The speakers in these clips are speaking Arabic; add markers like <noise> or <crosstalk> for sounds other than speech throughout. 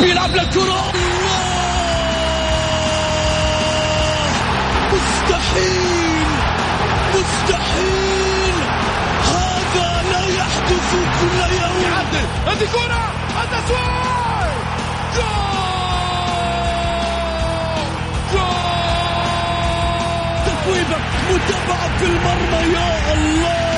بيلعب للكرة مستحيل مستحيل هذا لا يحدث كل يوم يعدل. هذه كرة. التسويق جول. جول. تسويبة متابعة في المرمى يا الله.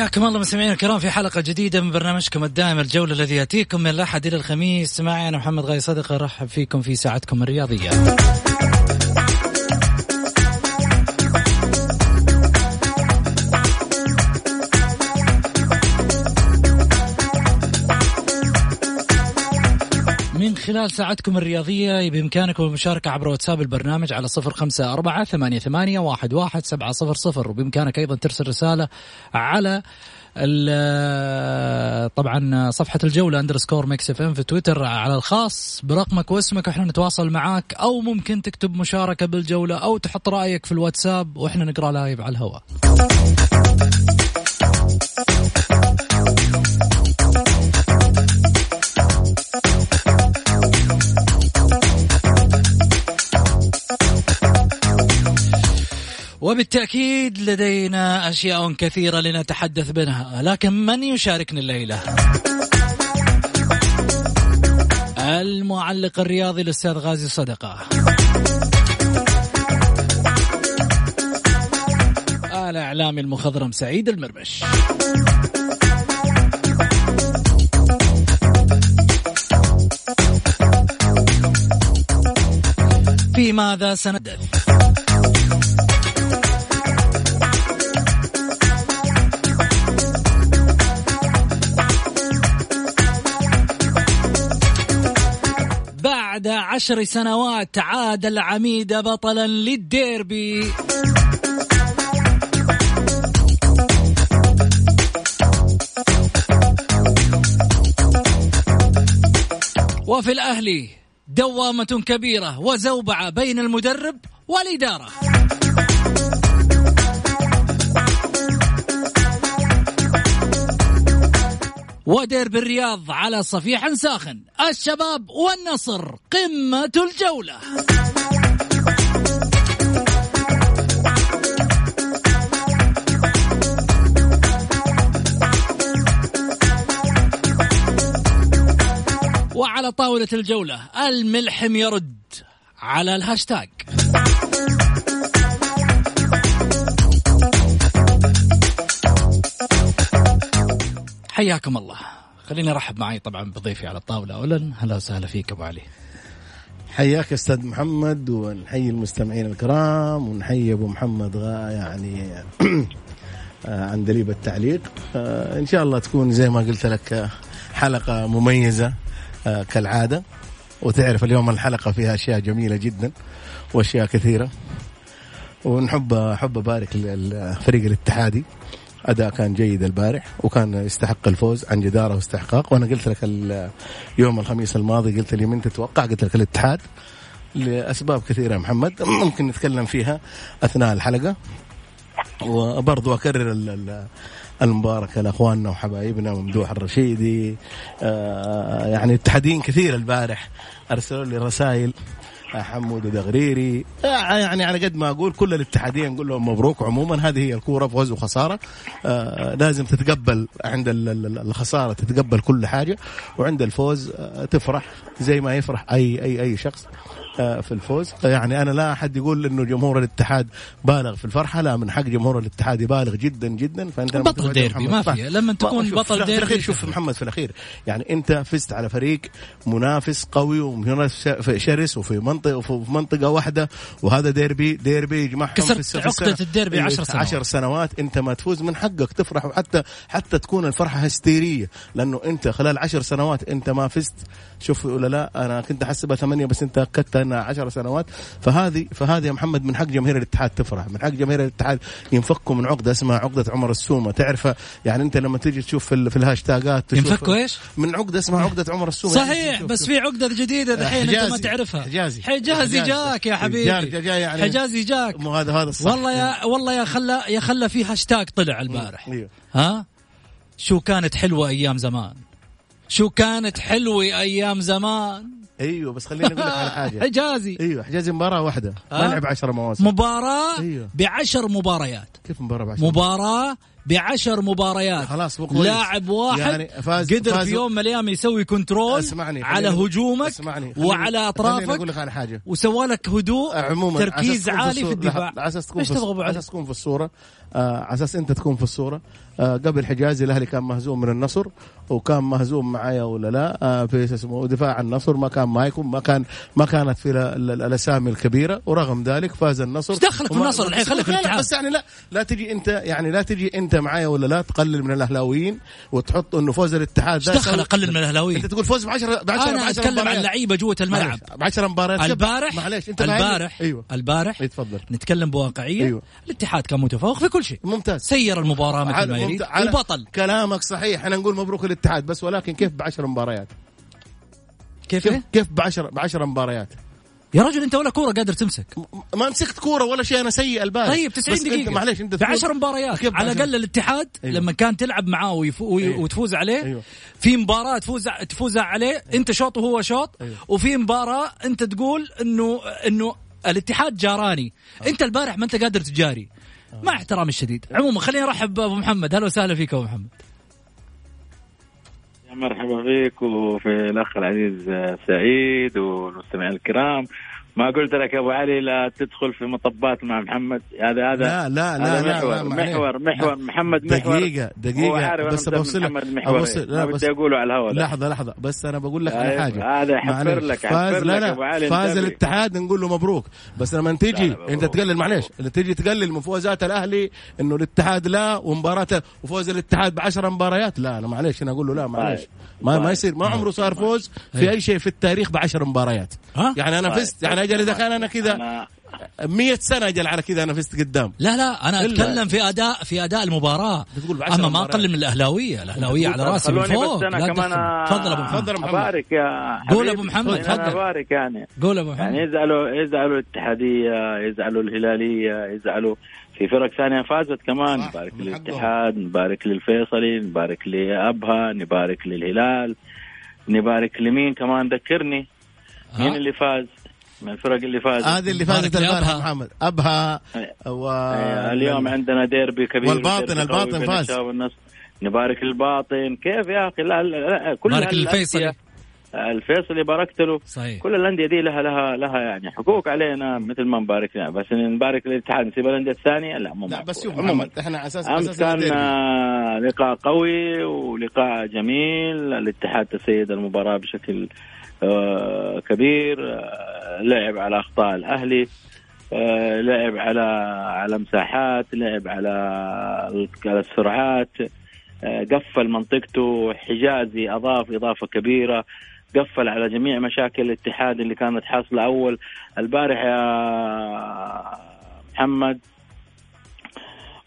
حياكم الله مستمعينا الكرام في حلقة جديدة من برنامجكم الدائم الجولة الذي يأتيكم من الأحد إلى الخميس. معي أنا محمد غاي صدقة أرحب فيكم في ساعتكم الرياضية. خلال ساعتكم الرياضية بإمكانكم المشاركة عبر واتساب البرنامج على صفر خمسة أربعة ثمانية, ثمانية واحد, واحد سبعة صفر صفر. وبإمكانك أيضا ترسل رسالة على طبعا صفحة الجولة underscore Mix FM في تويتر على الخاص برقمك واسمك وإحنا نتواصل معاك. أو ممكن تكتب مشاركة بالجولة أو تحط رأيك في الواتساب وإحنا نقرأ live على الهواء. وبالتأكيد لدينا أشياء كثيرة لنتحدث منها لكن من يشاركني الليلة؟ المعلق الرياضي الأستاذ غازي صدقة. الإعلامي المخضرم سعيد المرمش. في ماذا سندث بعد عشر سنوات عاد العميد بطلا للديربي. وفي الأهلي دوامة كبيرة وزوبعة بين المدرب والإدارة. وديربي الرياض على صفيح ساخن الشباب والنصر قمة الجولة. وعلى طاولة الجولة الملحم يرد على الهاشتاج حياكم الله. خليني أرحب معي طبعا بضيفي على الطاولة. اولا هلا وسهلا فيك أبو علي. حياك أستاذ محمد ونحيي المستمعين الكرام ونحيي أبو محمد يعني <clears throat> عندليب التعليق. إن شاء الله تكون زي ما قلت لك حلقة مميزة كالعادة. وتعرف اليوم الحلقة فيها أشياء جميلة جدا وأشياء كثيرة. ونحب أحب أبارك للفريق الاتحادي. أداء كان جيد البارح وكان يستحق الفوز عن جدارة واستحقاق. وأنا قلت لك يوم الخميس الماضي قلت لي من تتوقع؟ قلت لك الاتحاد لأسباب كثيرة محمد. ممكن نتكلم فيها أثناء الحلقة. وبرضو أكرر المباركه لأخواننا وحبايبنا ممدوح الرشيدي. آه يعني اتحادين كثير البارح. أرسلوا لي رسائل. حمود دغريري. آه، يعني على قد ما أقول كل الاتحاديه نقول لهم مبروك عموما. هذه هي الكورة فوز وخسارة. آه لازم تتقبل عند ال- ال- الخسارة تتقبل كل حاجة وعند الفوز آه تفرح زي ما يفرح اي اي أي شخص. آه، في الفوز يعني أنا لا أحد يقول إنه جمهور الاتحاد بالغ في الفرحة لا من حق جمهور الاتحاد يبالغ جدا جدا فأنت بطل ديربي، ما. في. لما تكون بطل في ديربي الاخير شوف. محمد في الأخير يعني أنت فزت على فريق منافس قوي ومنافس شرس وفي منطقه وفي منطقة واحدة وهذا ديربي ديربي يجمعهم كسرت في في السنة- الديربي أيوة، عشر سنوات. عشر سنوات أنت ما تفوز من حقك تفرح وحتى حتى تكون الفرحة هستيرية لأنه أنت خلال عشر سنوات أنت ما فزت شوف ولا لا أنا كنت أحسبها ثمانية بس أنت أكدت أنها عشر سنوات. فهذه فهذه يا محمد من حق جماهير الاتحاد تفرح من حق جماهير الاتحاد ينفكوا من عقدة اسمها عقدة عمر السومة. تعرف يعني أنت لما تيجي تشوف في, ال- في الهاشتاجات ينفكوا إيش؟ من عقدة اسمها عقدة عمر السومة. صحيح شوف- بس. في عقدة جديدة دحين اسمها حجازي. تعرفها. حجازي. حجازي حجازي. جاك يا حبيبي. جاي يعني- حجازي جاك. مو هذا هذا الصح. والله يا والله يا خلى يا خلى في هاشتاج طلع البارح. أيوه ها؟ شو كانت حلوة أيام زمان. شو كانت حلوة أيام زمان. أيوه بس خليني أقول لك على <laughs> حاجة. حجازي. أيوه حجازي مباراة واحدة. ما ها؟ لعب 10 مواسم. مباراة أيوه. بعشر مباريات. كيف مباراة بعشرة مباراة بعشر مباريات. خلاص. لاعب واحد يعني فاز- قدر فاز- في يوم من الأيام يسوي كنترول اسمعني على هجومك اسمعني وعلى اطرافك أقول لك على حاجة. وسوى لك هدوء عموما تركيز عالي في الصورة- الدفاع. على أساس تكون في في الصورة آه على أساس أنت تكون في الصورة. آه قبل حجازي الأهلي كان مهزوم من النصر وكان مهزوم معايا ولا لا آه في اسمه دفاع النصر ما كان معاكم ما كان ما كانت في ال- ال- الأسامي الكبيرة ورغم ذلك فاز النصر إيش دخلك وما- بالنصر الحين؟ خليك في. بس يعني لا لا تجي انت يعني لا تجي أنت معايا ولا لا تقلل من الأهلاويين وتحط إنه فوز الاتحاد إيش دخل أقلل من الأهلاويين؟ أنت تقول فوز ب 10 ب 10 أنا أتكلم عن لعيبة جوة الملعب ب 10 مباريات البارح معلش أنت؟ البارح أيوه البارح إيه، تفضل نتكلم بواقعية أيوه. الاتحاد كان متفوق في كل شيء ممتاز سير المباراة مثل ما على- وبطل كلامك صحيح إحنا نقول مبروك الاتحاد بس ولكن كيف ب 10 مباريات؟ كيف كيف إيه؟ كيف ب 10 ب 10 مباريات؟ يا رجل أنت ولا كورة قادر تمسك ما مسكت كورة ولا شيء أنا سيء البارح طيب 90 بس دقيقة أنت في تقول- 10 مباريات على؟ الأقل الاتحاد أيوه. لما كان تلعب معاه ويفو أيوه. وتفوز عليه أيوه. في مباراة تفوز تفوز عليه أنت شوط وهو شوط أيوه. وفي مباراة أنت تقول انه إنه الاتحاد جاراني آه. أنت البارح ما أنت قادر تجاري مع احترامي الشديد. عموما خليني أرحب بأبو محمد. أهلا وسهلا فيك أبو محمد. مرحبا فيك وفي الأخ العزيز سعيد والمستمعين الكرام. ما قلت لك يا أبو علي لا تدخل في مطبات مع محمد هذا هذا لا لا لا هذا لا, محور لا معليش. محور محور لا. محمد محور دقيقة عارف بس بوصل محور إيه. لا بس أقوله على الهواء ده. لحظة لحظة بس أنا بقول لك على أيوة، حاجة هذا معليش. لك- فاز لا لا فاز. الاتحاد نقول له مبروك بس لما تيجي مبروك. تقلل اللي تيجي تقلل من فوزات الأهلي إنه الاتحاد لا ومباراة وفوز الاتحاد بعشر مباريات لا أنا معلش أنا أقول له لا معلش طيب. ما ما طيب. يصير ما عمره صار فوز في أيوة. أي شيء في التاريخ بعشر مباريات ها يعني طيب. فزت يعني أجل إذا كان أنا كذا أنا 100 سنة أجل على كذا أنا فزت قدام لا لا أنا أتكلم في أداء في أداء المباراة أما ما. اقلل من الأهلاوية الأهلاوية على رأسي من فوق أنا لا كمان. تفضل أبو محمد تفضل. محمد. أبارك يا قول. أبو محمد، تفضل. أبارك يعني قول أبو محمد يعني يزعلوا يزعلوا الاتحادية يزعلوا الهلالية يزعلوا في فرق ثانية فازت كمان نبارك. للاتحاد نبارك للفيصلي نبارك لأبها نبارك للهلال نبارك لمين كمان ذكرني؟ مين اللي فاز من الفرق اللي فازت. هذه اللي فازت البارح لأبها. محمد. أبها. و اليوم عندنا ديربي كبير والباطن- الباطن فاز. نبارك للباطن كيف يا أخي؟ لا لا, لا كل بارك للفيصلي. الفيصلي. باركت له صحيح. كل الأندية دي لها لها لها يعني حقوق علينا مثل ما نبارك لها بس نبارك للاتحاد. نسيب الأندية الثانية؟ لا مو لا. بس شوف عموما محمد إحنا على أساس امس أساس كان لقاء قوي ولقاء جميل. الاتحاد تسيد المباراة بشكل آه، كبير آه، لعب على أخطاء الأهلي آه، لعب على على مساحات لعب على السرعات آه، قفل منطقته حجازي أضاف إضافة كبيرة قفل على جميع مشاكل الاتحاد اللي كانت حاصلة أول. البارح يا محمد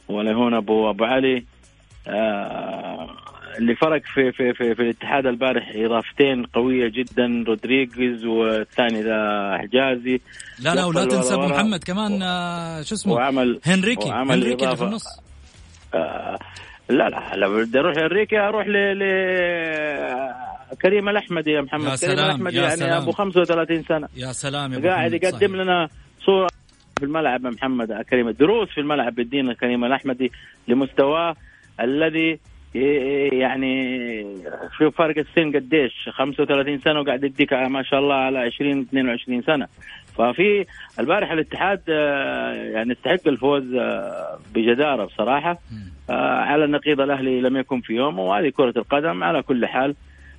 ولا هنا ابو أبو علي آه اللي فرق في في في, في الاتحاد البارح إضافتين قوية جدا رودريغيز والثاني ذا حجازي. لا لا ولا تنسى أبو محمد كمان آه، شو اسمه؟ وعمل هنريكي. وعمل هنريكي اللي في. النص. آه لا لا لو بدي أروح لانريكي أروح ل ل كريم الاحمدي يا محمد. يا كريم سلام، الاحمدي يا يعني سلام. ابو 35 سنة. يا سلام يا قاعد يقدم. لنا صورة في الملعب يا محمد كريم الدروس في الملعب بيدينا كريم الأحمدي لمستواه الذي يعني شوف فرق السن قديش؟ 35 سنة وقاعد يديك ما شاء الله على 20 22 سنة. ففي البارح الاتحاد آه، يعني يستحق الفوز آه، بجدارة بصراحة. آه، على نقيض الأهلي لم يكن في يومه وهذه كرة القدم على كل حال.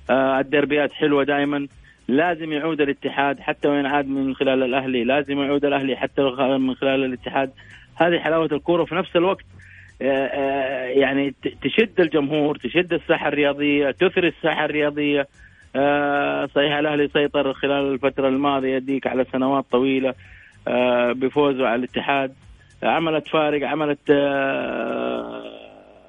آه، الدربيات حلوة دائما. لازم يعود الاتحاد حتى وين عاد من خلال الأهلي لازم يعود الأهلي حتى من خلال الاتحاد. هذه حلاوة الكورة في نفس الوقت. آه، آه، يعني ت- تشد الجمهور تشد الساحة الرياضية تثري الساحة الرياضية. آه، صحيح الأهلي سيطر خلال الفترة الماضية يديك على سنوات طويلة آه، بفوزه على الاتحاد. عملت فارق عملت آه،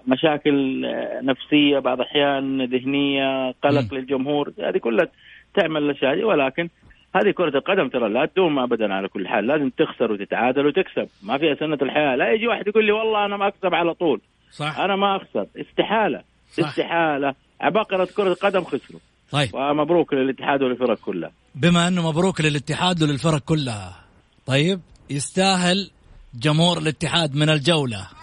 مشاكل آه، نفسية بعض الأحيان ذهنية قلق مم. للجمهور. هذه كلها تعمل الأشياء ولكن هذه كرة القدم ترى لا تدوم ابدا على كل حال. لازم تخسر وتتعادل وتكسب. ما فيها سنة الحياة. لا يجي واحد يقول لي والله أنا ما أكسب على طول. صح. أنا ما أخسر. استحالة. صح. استحالة. عباقرة كرة القدم خسروا. طيب. ومبروك للاتحاد والفرق كلها. بما أنه مبروك للاتحاد وللفرق كلها طيب يستاهل جمهور الاتحاد من الجولة.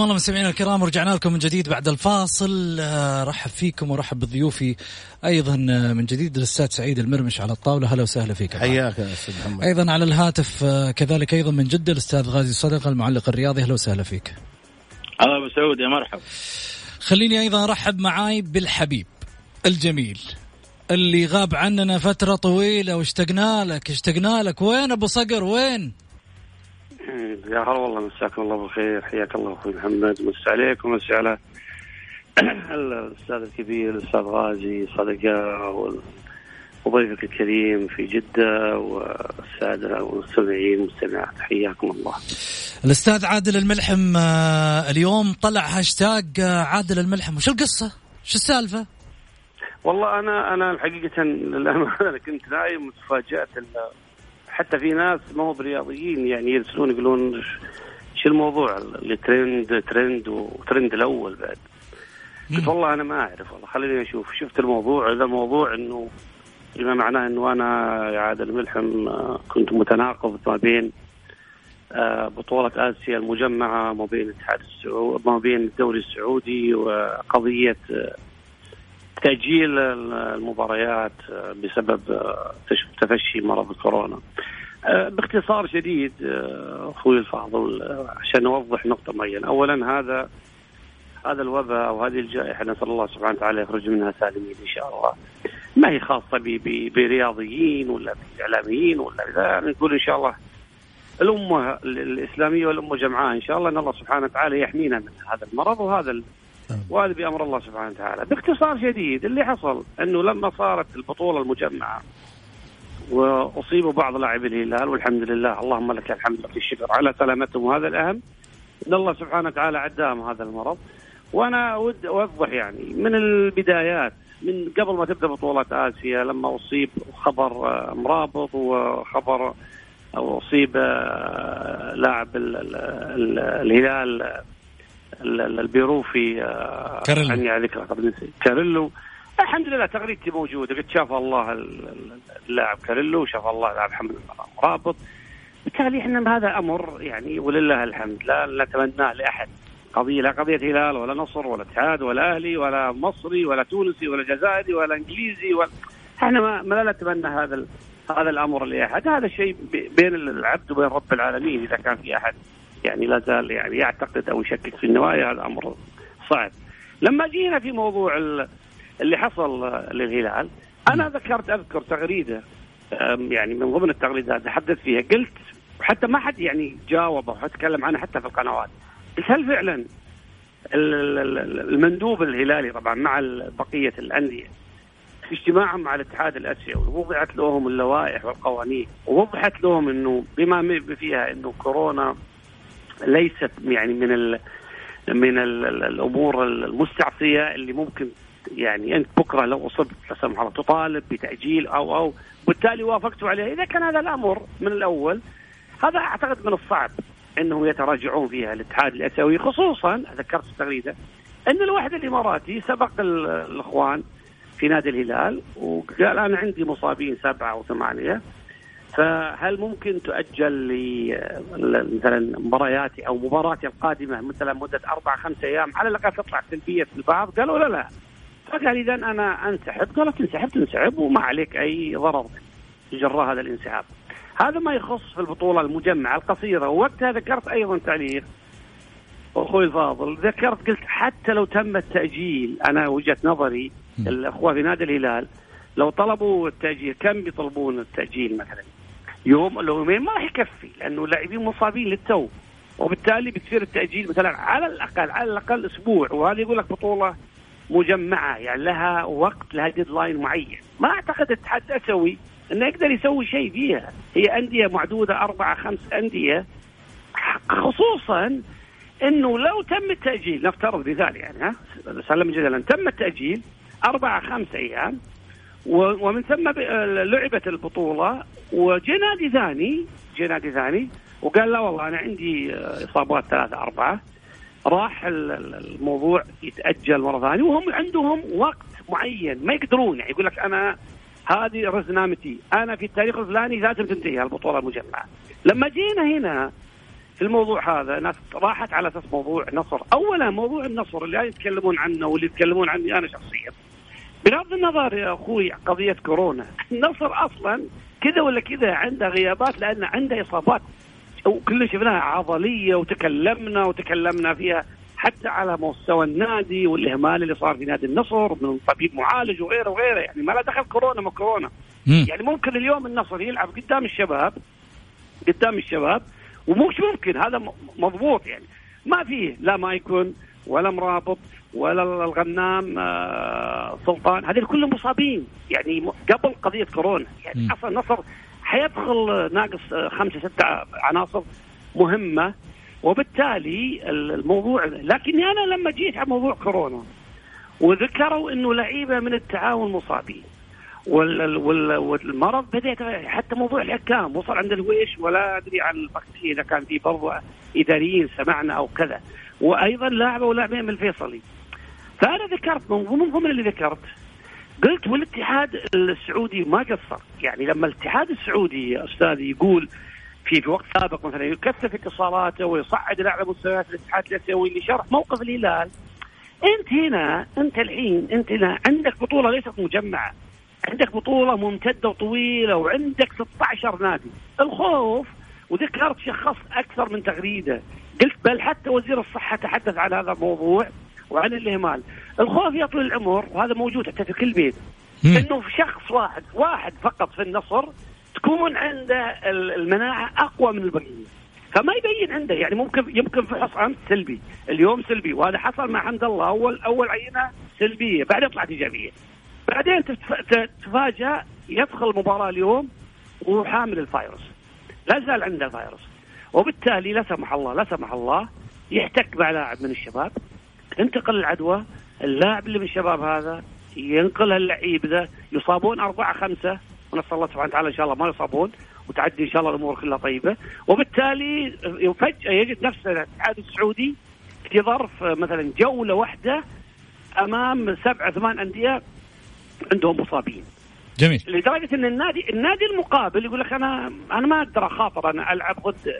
حياكم الله مستمعينا الكرام ورجعنا لكم من جديد بعد الفاصل. آه، رحب فيكم ورحب بضيوفي. أيضا آه، من جديد الأستاذ سعيد المرمش على الطاولة. هلا وسهلا فيك. حياك يا أستاذ محمد. أيضا على الهاتف آه، كذلك أيضا من جدة الأستاذ غازي صدقة المعلق الرياضي. أهلا وسهلا فيك. الله ابو سعود يا مرحبا. خليني أيضا أرحب معاي بالحبيب الجميل اللي غاب عننا فترة طويلة. واشتقنا لك اشتقنا لك. وين أبو صقر؟ وين؟ يا هلا والله مساكم الله بالخير. حياك الله أخوي محمد. مس عليك ومس على <clears throat> الأستاذ الكبير الأستاذ غازي صدقه وضيفك الكريم في جدة والسادة والمستمعين والمستمعات حياكم الله. الأستاذ عادل الملحم آه، اليوم طلع هاشتاج آه، عادل الملحم. وش القصة؟ شو السالفة؟ والله أنا أنا حقيقة للأمانة أنا <laughs> كنت نايم وتفاجأت ال- حتى في ناس ما هو برياضيين يعني يرسلون يقولون شو الموضوع؟ اللي ترند ترند وترند الأول بعد. قلت والله أنا ما أعرف والله خليني أشوف. شفت الموضوع؟ هذا موضوع إنه بما معناه إنه أنا يا عادل ملحم آه، كنت متناقض ما بين آه، بطولة آسيا المجمعة ما بين الاتحاد السعودي ما بين الدوري السعودي وقضية آه، تاجيل المباريات بسبب تش- تفشي مرض كورونا. آه، باختصار شديد آه، أخوي الفاضل آه، عشان اوضح نقطة معينة، اولا هذا هذا الوباء أو هذه الجائحة نسأل الله سبحانه وتعالى يخرج منها سالمين إن شاء الله. ما هي خاصة برياضيين ولا بإعلاميين ولا لا نقول إن شاء الله الأمة ال- الإسلامية والأمة جمعاء إن شاء الله إن الله سبحانه وتعالى يحمينا من هذا المرض وهذا. وهذا بأمر الله سبحانه وتعالى. باختصار شديد اللي حصل أنه لما صارت البطولة المجمعة وأصيب بعض لاعبي الهلال والحمد لله اللهم لك الحمد لك الشكر على سلامتهم وهذا الأهم إن الله سبحانه وتعالى عداهم هذا المرض وأنا أود أوضح يعني من البدايات من قبل ما تبدأ بطولات آسيا لما أصيب خبر آه، مرابط وخبر أو أصيب آه، لاعب ال- ال- ال- الهلال ال- ال- البيروفي آه، كاريلو. عني على ذكره قبل نسي. كاريلو. الحمد لله تغريدتي موجودة. قد شاف الله ال- ال- اللاعب كاريلو شاف الله اللاعب محمد مرابط بالتالي إحنا هذا أمر يعني ولله الحمد. لا نتمناه لأحد. قضية لا قضية هلال ولا نصر ولا اتحاد ولا أهلي ولا مصري ولا تونسي ولا جزائري ولا إنجليزي ولا إحنا ما, ما لا نتمنى هذا. هذا الأمر لأحد. هذا شيء ب- بين العبد وبين رب العالمين إذا كان في أحد. يعني لا زال يعني يعتقد أو يشكك في النوايا هذا أمر صعب. لما جينا في موضوع ال- اللي حصل للهلال أنا ذكرت أذكر تغريدة يعني من ضمن التغريدات تحدث فيها قلت وحتى ما حد يعني جاوب أو تكلم عنها حتى في القنوات. قلت هل فعلا ال- ال- ال- المندوب الهلالي طبعا مع بقية الأندية في اجتماعهم مع الاتحاد الأسيوي وضعت لهم اللوائح والقوانين ووضحت لهم إنه بما فيها إنه كورونا ليست يعني من ال من ال ال الأمور المستعصية اللي ممكن يعني أنت بكرة لو أصبت لا سمح الله تطالب بتأجيل أو أو بالتالي وافقتوا عليه إذا كان هذا الأمر من الأول هذا أعتقد من الصعب إنهم يتراجعون فيها الاتحاد الأسيوي خصوصا ذكرت التغريده إن الوحده الإماراتي سبق ال- الإخوان في نادي الهلال وقال أنا عندي مصابين سبعة أو ثمانيه فهل ممكن تؤجل ال- مثلا مبارياتي أو مباراتي القادمة مثلا مدة أربع خمس أيام؟ على الأقل تطلع سلبية في البعض. قالوا لا لا. فقال اذا أنا أنسحب. قالوا تنسحب تنسحب وما عليك أي ضرر جراء هذا الانسحاب. هذا ما يخص في البطولة المجمعة القصيرة. ووقتها ذكرت أيضا تعليق. أخوي الفاضل ذكرت قلت حتى لو تم التأجيل أنا وجهة نظري الأخوة في نادي الهلال لو طلبوا التأجيل كم بيطلبون التأجيل مثلا؟ يوم لو يومين ما راح يكفي لأنه لاعبين مصابين للتو. وبالتالي بتصير التأجيل مثلا على الأقل على الأقل أسبوع. وهذا يقول لك بطولة مجمعة يعني لها وقت لها ديدلاين معين. ما أعتقد الاتحاد الأسيوي إنه يقدر يسوي شيء فيها. هي أندية معدودة أربعة خمس أندية. خصوصا إنه لو تم التأجيل نفترض مثال يعني ها سلم جدلا. تم التأجيل أربعة خمس أيام. ومن ثم لعبت البطولة وجاء نادي ثاني جاء نادي ثاني وقال لا والله أنا عندي آه، إصابات ثلاثة أربعة. راح ال- ال- الموضوع يتأجل مرة ثانية وهم عندهم وقت معين ما يقدرون. يعني يقول لك أنا هذه رزنامتي أنا في التاريخ الفلاني لازم تنتهي البطولة المجمعة. لما جينا هنا في الموضوع هذا ناس راحت على أساس موضوع نصر. اولا موضوع النصر اللي يتكلمون عنه واللي يتكلمون عني أنا شخصيا. بغض النظر يا أخوي قضية كورونا النصر أصلا كذا ولا كذا عنده غيابات لأن عنده إصابات. وكلنا شفناها عضلية وتكلمنا وتكلمنا فيها حتى على مستوى النادي والإهمال اللي صار في نادي النصر من طبيب معالج وغيره وغيره. يعني ما له دخل كورونا ما كورونا. يعني ممكن اليوم النصر يلعب قدام الشباب قدام الشباب ومش ممكن. هذا مضبوط يعني. ما فيه لا مايكون ولا مرابط. ولا الغنام آه، سلطان هذول كلهم مصابين. يعني قبل قضية كورونا. يعني. أصلا النصر حيدخل ناقص آه، خمسة ستة عناصر مهمة. وبالتالي ال- الموضوع لكني أنا لما جيت على موضوع كورونا وذكروا إنه لعيبة من التعاون مصابين. وال- وال- والمرض بدا يتغير حتى موضوع الحكام. وصل عند الويش ولا أدري عن البقيه إذا كان في برضو إداريين سمعنا أو كذا. وأيضا لاعبة ولاعبين من الفيصلي. فانا ذكرت من ضمن ضمن اللي ذكرت. قلت والاتحاد السعودي ما قصر. يعني لما الاتحاد السعودي يا أستاذ يقول في في وقت سابق مثلا يكثف اتصالاته ويصعد الأعلى مستويات الاتحاد الأسيوي لشرح موقف الهلال. أنت هنا أنت الحين أنت هنا عندك بطولة ليست مجمعة. عندك بطولة ممتدة وطويلة وعندك 16 نادي. الخوف وذكرت شخص أكثر من تغريدة. قلت بل حتى وزير الصحة تحدث عن هذا الموضوع. وعن الإهمال. الخوف يا طويل العمر وهذا موجود حتى في كل بيت. إنه في شخص واحد واحد فقط في النصر تكون عنده ال- المناعة أقوى من البقية. فما يبين عنده يعني ممكن يمكن فحص امس سلبي. اليوم سلبي وهذا حصل مع حمد الله. أول أول عينة سلبية بعدين طلعت إيجابية. بعدين تتف- ت- تتفاجأ يدخل المباراة اليوم وهو حامل الفيروس. لا زال عنده الفيروس وبالتالي لا سمح الله لا سمح الله يحتك مع لاعب من الشباب. تنتقل العدوى اللاعب اللي من الشباب هذا ينقلها اللعيب ذا يصابون أربعة خمسة ونسأل الله سبحانه وتعالى إن شاء الله ما يصابون وتعدي إن شاء الله الأمور كلها طيبة. وبالتالي فجأة يجد نفسه الاتحاد السعودي في ظرف مثلا جولة واحدة أمام سبعة ثمان أندية عندهم مصابين. جميل. لدرجة إن النادي النادي المقابل يقول لك أنا أنا ما أقدر أخاطر أنا ألعب ضد.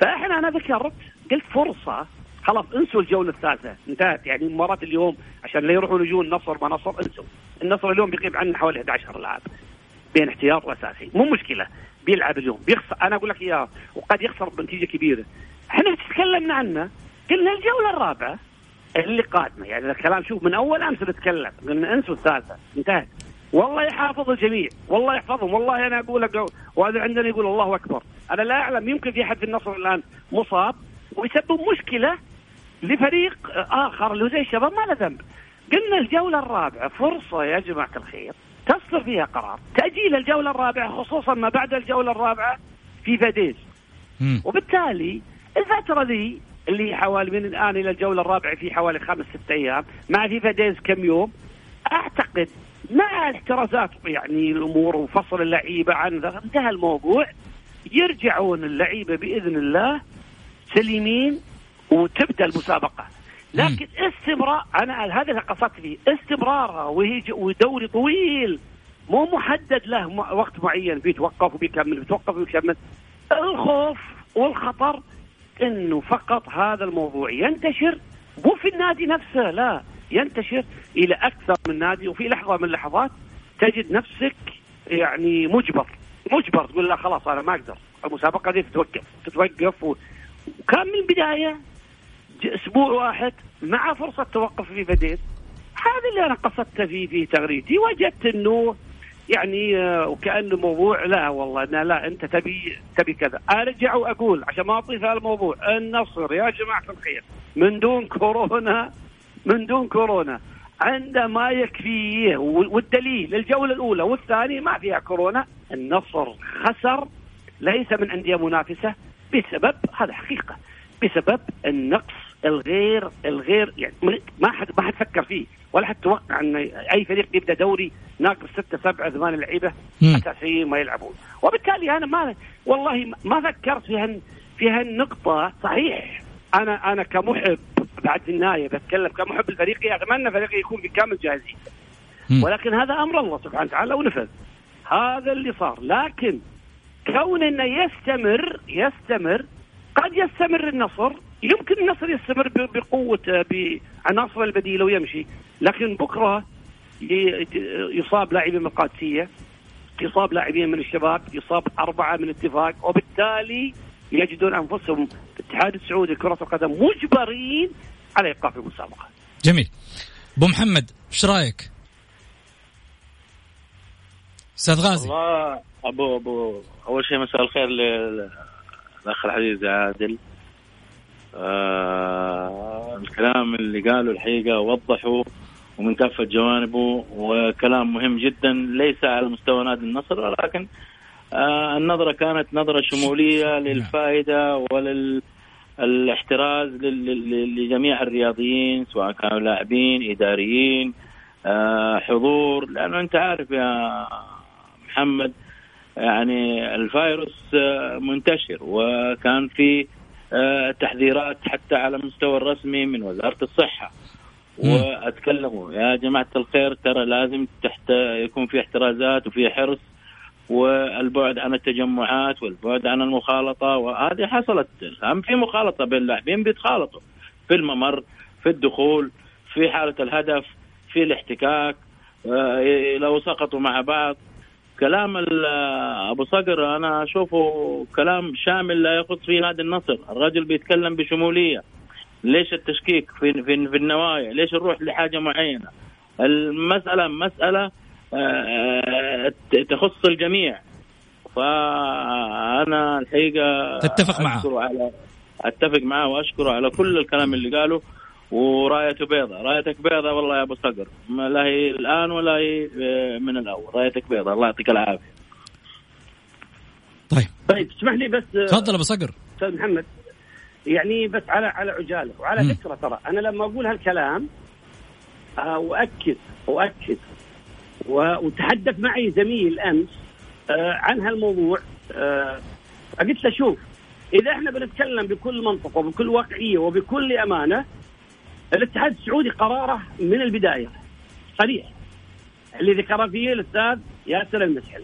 فإحنا أنا ذكرت قلت فرصة خلاص انسوا الجوله الثالثه انتهت. يعني مباراة اليوم عشان لا يروحون يجون النصر ما نصر انسوا. النصر اليوم بيغيب عنه حوالي 11 لاعب بين احتياط وأساسي. مو مشكلة. بيلعب اليوم. بيخسر. أنا أقول لك إياه. وقد يخسر بنتيجة كبيرة. إحنا تكلمنا عنه. قلنا الجولة الرابعة اللي قادمة. يعني الكلام شوف من أول أمس نتكلم. قلنا انسوا الثالثة. انتهت. والله يحافظ الجميع. والله يحفظهم. والله أنا أقول لك وهذا عندنا يقول الله أكبر. أنا لا أعلم. يمكن في أحد في النصر الآن مصاب. ويسبب مشكلة لفريق آخر اللي هو زي الشباب ما له ذنب. قلنا الجولة الرابعة فرصة يا جماعة الخير. تصدر فيها قرار. تأجيل الجولة الرابعة خصوصا ما بعد الجولة الرابعة FIFA Days. وبالتالي الفترة ذي اللي حوالي من الآن إلى الجولة الرابعة في حوالي خمس ست أيام مع FIFA Days كم يوم؟ أعتقد مع الاحترازات يعني الأمور وفصل اللعيبة عن انتهى الموضوع. يرجعون اللعيبة بإذن الله سليمين وتبدأ المسابقة. لكن استمرار أنا هذا اللي قصدت فيه. استمرارها وهي ودوري طويل. مو محدد له وقت معين. بيتوقف وبيكمل بيتوقف وبيكمل. الخوف والخطر إنه فقط هذا الموضوع ينتشر مو في النادي نفسه لا. ينتشر إلى أكثر من نادي وفي لحظة من اللحظات تجد نفسك يعني مجبر. مجبر تقول لا خلاص أنا ما أقدر. المسابقة دي تتوقف تتوقف. وكان من البداية أسبوع واحد مع فرصة توقف في فديد هذا اللي أنا قصدته في في تغريدتي وجدت إنه يعني آه، وكأنه موضوع لا والله أنا لا أنت تبي تبي كذا. أرجع وأقول عشان ما اطيف هذا الموضوع النصر يا جماعة الخير من دون كورونا من دون كورونا عنده ما يكفيه والدليل الجولة الأولى والثانية ما فيها كورونا النصر خسر ليس من أندية منافسة بسبب هذا حقيقة بسبب النقص الغير الغير يعني ما حد ما حد فكر فيه ولا حد توقع إن أي فريق يبدأ دوري ناقص ستة سبعة ثمان لعيبة. اساسيين ما يلعبون. وبالتالي أنا ما والله ما فكرت في هن في هالنقطة. صحيح أنا أنا كمحب بعد النهاية بتكلم كمحب لفريقي أتمنى فريقي يكون بكامل جاهزية. مم. ولكن هذا أمر الله سبحانه وتعالى ونفذ. هذا اللي صار. لكن كون إنه يستمر يستمر قد يستمر النصر يمكن النصر يستمر بقوته بعناصره البديلة ويمشي. لكن بكرة يصاب لاعبين من القادسية يصاب لاعبين من الشباب يصاب أربعة من اتفاق وبالتالي يجدون أنفسهم الاتحاد السعودي لكرة القدم مجبرين على إيقاف المسابقه جميل. أبو محمد إيش رأيك؟ أستاذ غازي. والله ابو ابو أول شيء مساء الخير للاخ العزيز عادل. آه الكلام اللي قاله الحقيقة وضحه ومن كافه جوانبه وكلام مهم جدا ليس على مستوى نادي النصر ولكن آه النظرة كانت نظرة شمولية للفائدة ولل الاحتراز لجميع الرياضيين سواء كانوا لاعبين إداريين آه، حضور لأنه أنت عارف يا محمد يعني الفيروس آه، منتشر وكان في تحذيرات حتى على المستوى الرسمي من وزارة الصحة. واتكلموا يا جماعة الخير ترى لازم تحت يكون في احترازات وفي حرص والبعد عن التجمعات والبعد عن المخالطة وهذه حصلت هم في مخالطة بين اللاعبين بيتخالطوا. في الممر في الدخول في حالة الهدف في الاحتكاك آه، لو سقطوا مع بعض. كلام أبو صقر أنا أشوفه كلام شامل لا يخص فيه نادي النصر، الرجل بيتكلم بشمولية ليش التشكيك في في, في النوايا؟ ليش نروح لحاجة معينة؟ المسألة مسألة آه، تخص الجميع فأنا الحقيقة تتفق معه. أتفق معه وأشكره على كل الكلام اللي قاله ورايته بيضة. رأيتك بيضة والله يا أبو صقر. لا هي الآن ولا هي آه، من الأول. رأيتك بيضة. الله يعطيك العافية. طيب. طيب اسمح لي بس آه، تفضل أبو صقر. أستاذ محمد. يعني بس على على عجالة. وعلى. فكرة ترى أنا لما أقول هالكلام آه، أؤكد أؤكد و- وتحدث معي زميل أمس آه، عن هالموضوع. قلت له شوف إذا إحنا بنتكلم بكل منطق وبكل واقعية وبكل أمانة الاتحاد السعودي قراره من البداية. صريح. اللي ذكر فيه الأستاذ ياسر المسحل.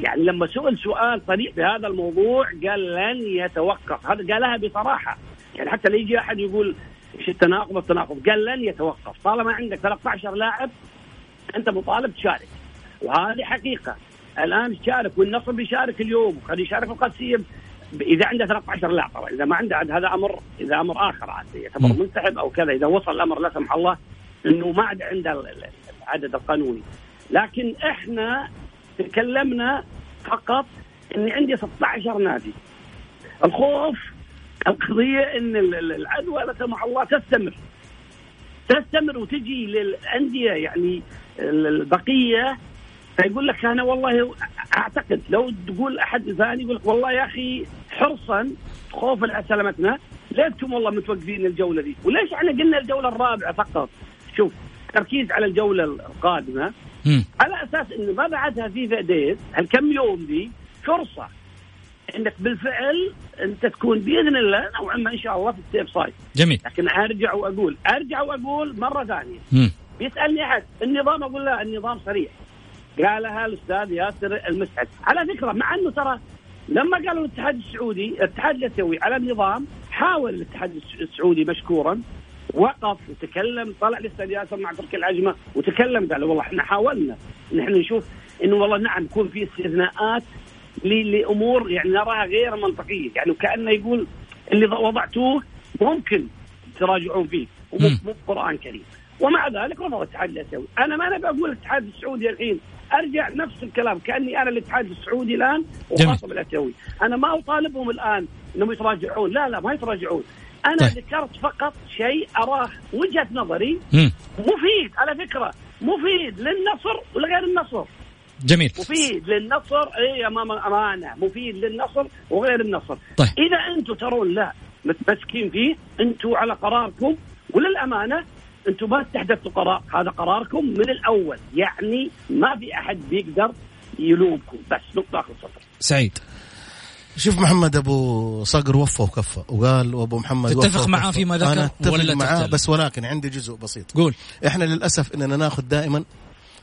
يعني لما سئل سؤال صريح بهذا الموضوع قال لن يتوقف. هذا قالها بصراحة. يعني حتى لا يجي أحد يقول إيش التناقض؟ التناقض. قال لن يتوقف. طالما عندك 13 لاعب أنت مطالب تشارك. وهذه حقيقة. الآن تشارك والنصر بيشارك اليوم. وقد يشارك القادسيه إذا عنده 13 لاعب طبعا. إذا ما عنده عاد هذا أمر إذا أمر آخر عاد. يعتبر. منسحب أو كذا إذا وصل الأمر لا سمح الله إنه ما عاد عنده ال- ال- العدد القانوني. لكن إحنا تكلمنا فقط إني عندي 16 نادي. الخوف القضية إن ال- ال- العدوى لا سمح الله تستمر. تستمر وتجي للأندية يعني ال- البقية فيقول لك أنا والله أعتقد لو تقول أحد ثاني يقول لك والله يا أخي حرصا خوفا على سلامتنا أنتم والله متوقفين الجولة دي؟ وليش إحنا قلنا الجولة الرابعة فقط؟ شوف تركيز على الجولة القادمة مم. على أساس إنه ما بعدها FIFA Days هالكم يوم دي فرصة إنك بالفعل أنت تكون بإذن الله نوعا ما إن شاء الله في ال safe side جميل لكن أرجع وأقول أرجع وأقول مرة ثانية مم. بيسألني أحد النظام أقول لا النظام صريح قالها الأستاذ ياسر المسعد. على فكرة مع إنه ترى لما قالوا الاتحاد السعودي الاتحاد الاسيوي على النظام حاول الاتحاد الس- السعودي مشكورا وقف وتكلم طلع الأستاذ ياسر مع تركي العجمة وتكلم قال والله إحنا حاولنا ان إحنا نشوف إنه والله نعم يكون في استثناءات لأمور يعني نراها غير منطقية. يعني وكانه يقول اللي وضعتوه ممكن تراجعون فيه ومو مم. مو قرآن كريم. ومع ذلك رفض الاتحاد الاسيوي أنا ما أنا بقول الاتحاد السعودي الحين أرجع نفس الكلام كأني أنا الاتحاد السعودي الآن. وخاصة بالاسيوي أنا ما أطالبهم الآن إنهم يتراجعون لا لا ما يتراجعون أنا طيب. ذكرت فقط شيء أراه وجهة نظري مم. مفيد على فكرة مفيد للنصر ولغير النصر جميل مفيد للنصر إي أمام أمانة مفيد للنصر وغير النصر طيب. إذا أنتم ترون لا متمسكين فيه أنتم على قراركم وللأمانة أنتم ما استحدثتوا قرار هذا قراركم من الأول. يعني ما في أحد بيقدر يلومكم. بس نقطة آخر سطر سعيد. شوف محمد أبو صقر وفى وكفى وقال وأبو محمد تتفق معاه. فيما ذكر أنا أتفق ولا معاه؟ بس ولكن عندي جزء بسيط. قول. إحنا للأسف إننا ناخذ دائما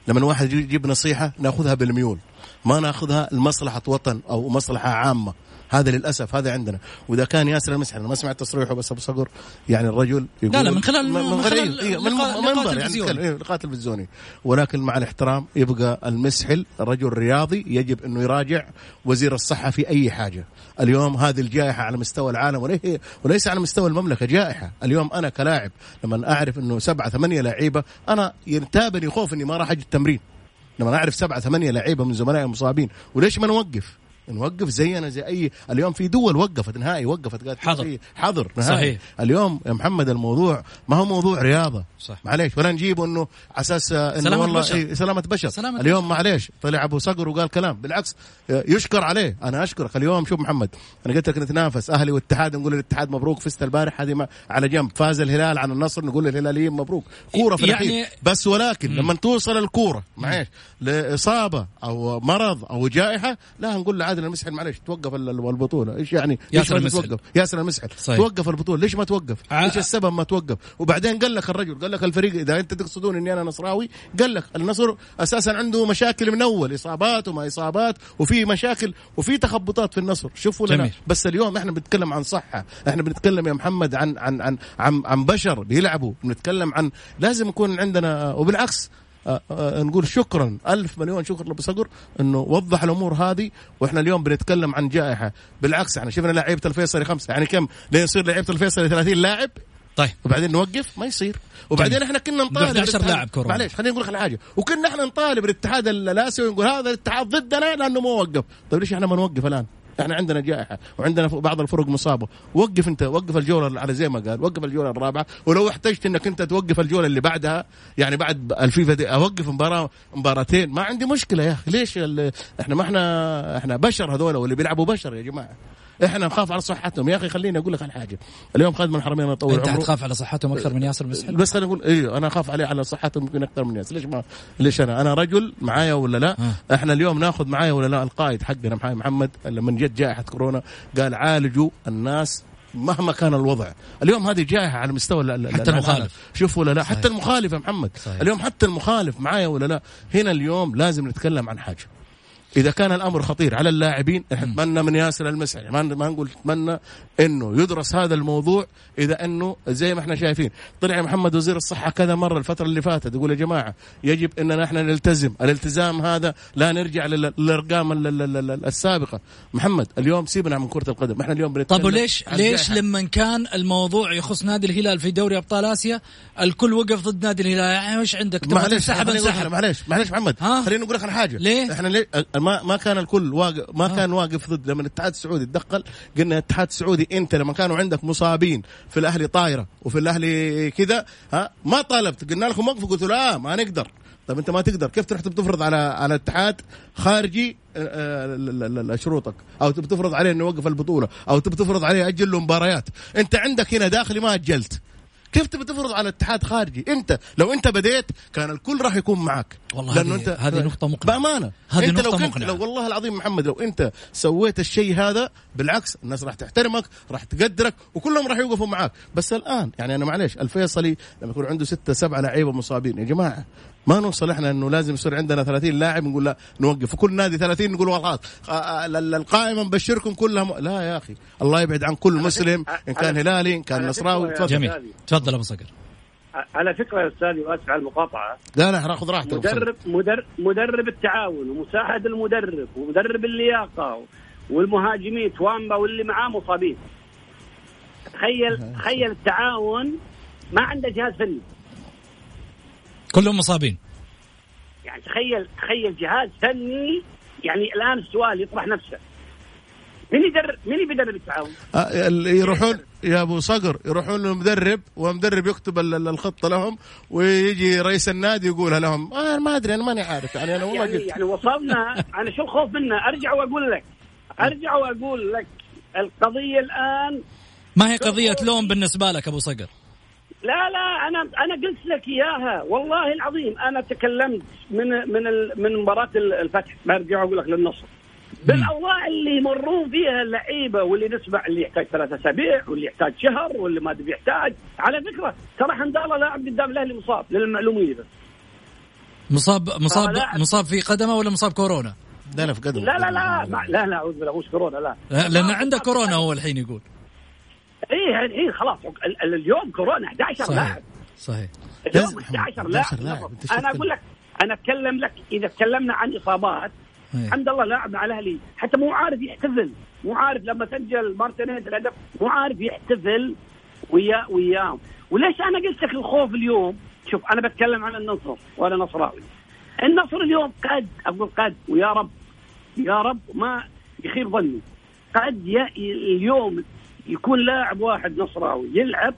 لما واحد يجي- يجيب نصيحة ناخذها بالميول. ما ناخذها لمصلحة وطن أو مصلحة عامة. هذا للأسف هذا عندنا. وإذا كان ياسر المسحل أنا ما سمعت تصريحه بس أبو صقر يعني الرجل يقول لا، لا، من خلال- من خلال إيه، من منبر يعني إيه، لقاء تلفزيوني. ولكن مع الاحترام يبقى المسحل رجل رياضي يجب أنه يراجع وزير الصحة في أي حاجة. اليوم هذه الجائحة على مستوى العالم وليس على مستوى المملكة جائحة. اليوم أنا كلاعب لما أعرف أنه سبعة ثمانية لعيبة أنا ينتابني خوف أني ما راح أجي التمرين لما أعرف سبعة ثمانية لعيبة من زملائي مصابين وليش ما نوقف؟ نوقف زينا زي اي اليوم في دول وقفت نهائي وقفت قالت حظر. حظر نهائي. صحيح. اليوم يا محمد الموضوع ما هو موضوع رياضة. صح. معليش ولا نجيبه إنه على أساس إنه سلامة والله بشر. إيه سلامة بشر. سلامة اليوم معليش طلع أبو صقر وقال كلام. بالعكس يشكر عليه. أنا أشكرك. اليوم شوف محمد أنا قلت لك نتنافس أهلي والاتحاد نقول للاتحاد مبروك فزت البارح هذه على جنب. فاز الهلال عن النصر نقول للهلاليين مبروك. كورة في يعني-. بس ولكن لما توصل الكورة معليش لإصابة أو مرض أو جائحة لا نقول له عاد الاتحاد المسحل معلش توقف ال- ال- البطولة. إيش يعني؟ ياسر المسحل. توقف؟ ياسر المسحل صحيح. توقف البطولة. ليش ما توقف؟ ع- إيش السبب ما توقف؟ وبعدين قال لك الرجل قال لك الفريق إذا أنت تقصدون إني أنا نصراوي قال لك النصر أساسا عنده مشاكل من أول إصابات وما إصابات وفي مشاكل وفي تخبطات في النصر. شوفوا لنا. بس اليوم إحنا بنتكلم عن صحة. إحنا بنتكلم يا محمد عن عن عن عن, عن بشر بيلعبوا. بنتكلم عن لازم يكون عندنا وبالعكس آه، آه، نقول شكرا ألف مليون شكر لأبو صقر إنه وضح الأمور هذه وإحنا اليوم بنتكلم عن جائحة. بالعكس إحنا شفنا لعيبة الفيصلي خمسة. يعني كم؟ لين يصير لعيبة الفيصلي 30 لاعب؟ طيب. وبعدين نوقف؟ ما يصير. وبعدين إحنا كنا نطالب 11 الاتحاد- لاعب كورونا. معليش خليني أقول لك حاجة. وكنا إحنا نطالب الاتحاد الآسيوي ونقول هذا الاتحاد ضدنا لأنه ما وقف. طيب ليش إحنا ما نوقف الآن؟ إحنا عندنا جائحة وعندنا بعض الفرق مصابة. وقف انت وقف الجولة على زي ما قال وقف الجولة الرابعة. ولو احتجت انك انت توقف الجولة اللي بعدها يعني بعد الفيفا دي أوقف مباراة مباراتين. ما عندي مشكلة يا أخي. ليش إحنا ما إحنا إحنا بشر هذول واللي بيلعبوا بشر يا جماعة. إحنا نخاف على صحتهم. يا أخي خليني أقول لك على حاجة. اليوم خادم الحرمين الله يطول أنت حتخاف على صحتهم أكثر من ياسر مسحل بس خليني أقول أيوه أنا أخاف عليه على صحته ممكن أكثر من الناس ليش ما ليش أنا؟ أنا رجل معايا ولا لا؟ آه. إحنا اليوم ناخذ معايا ولا لا؟ القائد حقنا محمد لما جت جائحة كورونا قال عالجوا الناس مهما كان الوضع. اليوم هذه جائحة على مستوى ال- حتى. المخالف. شوف ولا لا؟ صحيح. حتى المخالف يا محمد. صحيح. اليوم حتى المخالف معايا ولا لا؟ هنا اليوم لازم نتكلم عن حاجة. إذا كان الأمر خطير على اللاعبين نتمنى من ياسر المسعي ما ما نقول نتمنى إنه يدرس هذا الموضوع إذا إنه زي ما إحنا شايفين. طلع محمد وزير الصحة كذا مرة الفترة اللي فاتت يقول يا جماعة يجب إننا إحنا نلتزم. الالتزام هذا لا نرجع لل- للأرقام ال- ال- ال- السابقة. محمد اليوم سيبنا من كرة القدم. إحنا اليوم طب وليش ليش. لما كان الموضوع يخص نادي الهلال في دوري أبطال آسيا الكل وقف ضد نادي الهلال؟ يعني إيش عندك؟ معلش انسحب. معلش معلش محمد؟ خليني أقول لك على حاجة. ليه؟ إحنا ليه ما ما كان الكل واقف ما كان واقف ضد لما الاتحاد السعودي تدخل قلنا الاتحاد السعودي انت لما كانوا عندك مصابين في الأهلي طايرة وفي الأهلي كذا ها ما طالبت. قلنا لكم وقفوا قلتوا لا ما نقدر. طيب أنت ما تقدر. كيف تروح بتفرض على على الاتحاد خارجي آه، آه، شروطك؟ أو تبي تفرض عليه إنه يوقف البطولة أو تبي تفرض عليه أجل له مباريات. أنت عندك هنا داخلي ما أجلت. كيف تبي تفرض على اتحاد خارجي انت لو انت بديت كان الكل راح يكون معك والله هذه- هذه نقطة مقنعة. بأمانة هذه انت لو نقطة كنت مقنعة. لو والله العظيم محمد لو انت سويت الشيء هذا بالعكس الناس راح تحترمك راح تقدرك وكلهم راح يوقفوا معاك بس الآن يعني أنا معليش الفيصلي لما يكون عنده ستة سبعة لعيبة مصابين يا جماعة ما نوصل إحنا إنه لازم يصير عندنا 30 لاعب نقول لا نوقف. وكل نادي 30 نقول والله خلاص آه، آه، ال- القائمة نبشركم كلها م... لا يا أخي الله يبعد عن كل مسلم إن كان هلالي إن كان نصراوي. تفضل. جميل. تفضل أبو صقر. على فكرة يا أستاذي واسف على المقاطعة. لا لا ناخذ راحتك مدرب مدرب مدرب التعاون ومساعد المدرب ومدرب اللياقة والمهاجمين توامبا واللي معاه مصابين. تخيل تخيل التعاون ما عنده جهاز فني. كلهم مصابين. يعني تخيل تخيل جهاز فني يعني الآن السؤال يطرح نفسه. مين يدرب مين بيدرب التعاون؟ آه، يروحون يا أبو صقر يروحون للمدرب والمدرب يكتب ال- ال- الخطة لهم ويجي رئيس النادي يقولها لهم. آه ما أدري أنا ماني عارف يعني أنا والله يعني, قلت. يعني وصلنا أنا شو الخوف منا أرجع وأقول لك أرجع وأقول لك القضية الآن ما هي قضية لوم بالنسبة لك أبو صقر؟ لا لا أنا أنا قلت لك إياها. والله العظيم أنا تكلمت من من ال- من مباراة ال- الفتح. برجع أقول لك للنصر. بالاوضاع اللي يمرون فيها اللعيبة واللي نسمع اللي يحتاج ثلاثة أسابيع واللي يحتاج شهر واللي ما أدري يحتاج على فكرة ترى حمدالله لاعب قدام الاهلي مصاب للمعلوميه بس مصاب مصاب لاعب. مصاب في قدمه ولا مصاب كورونا؟ لا لا في قدم لا لا لا لا لا أعوذ بالله مش كورونا لا. لا، لأن عنده كورونا هو الحين يقول. إيه الحين خلاص. ال- ال- اليوم كورونا 11 صحيح لاعب. صحيح. اليوم لازم- 11 11 لاعب. أنا أقول لك أنا أتكلم لك إذا تكلمنا عن إصابات إيه. الحمد لله لاعب مع الأهلي. حتى مو عارف يحتفل مو عارف لما سجل مارتينيز الهدف مو عارف يحتفل ويا وياهم. وليش أنا قلت لك الخوف اليوم؟ شوف أنا بتكلم عن النصر وأنا نصراوي. النصر اليوم قد أقول قد ويا رب يا رب ما يخيب ظني. قد اليوم يكون لاعب واحد نصراوي يلعب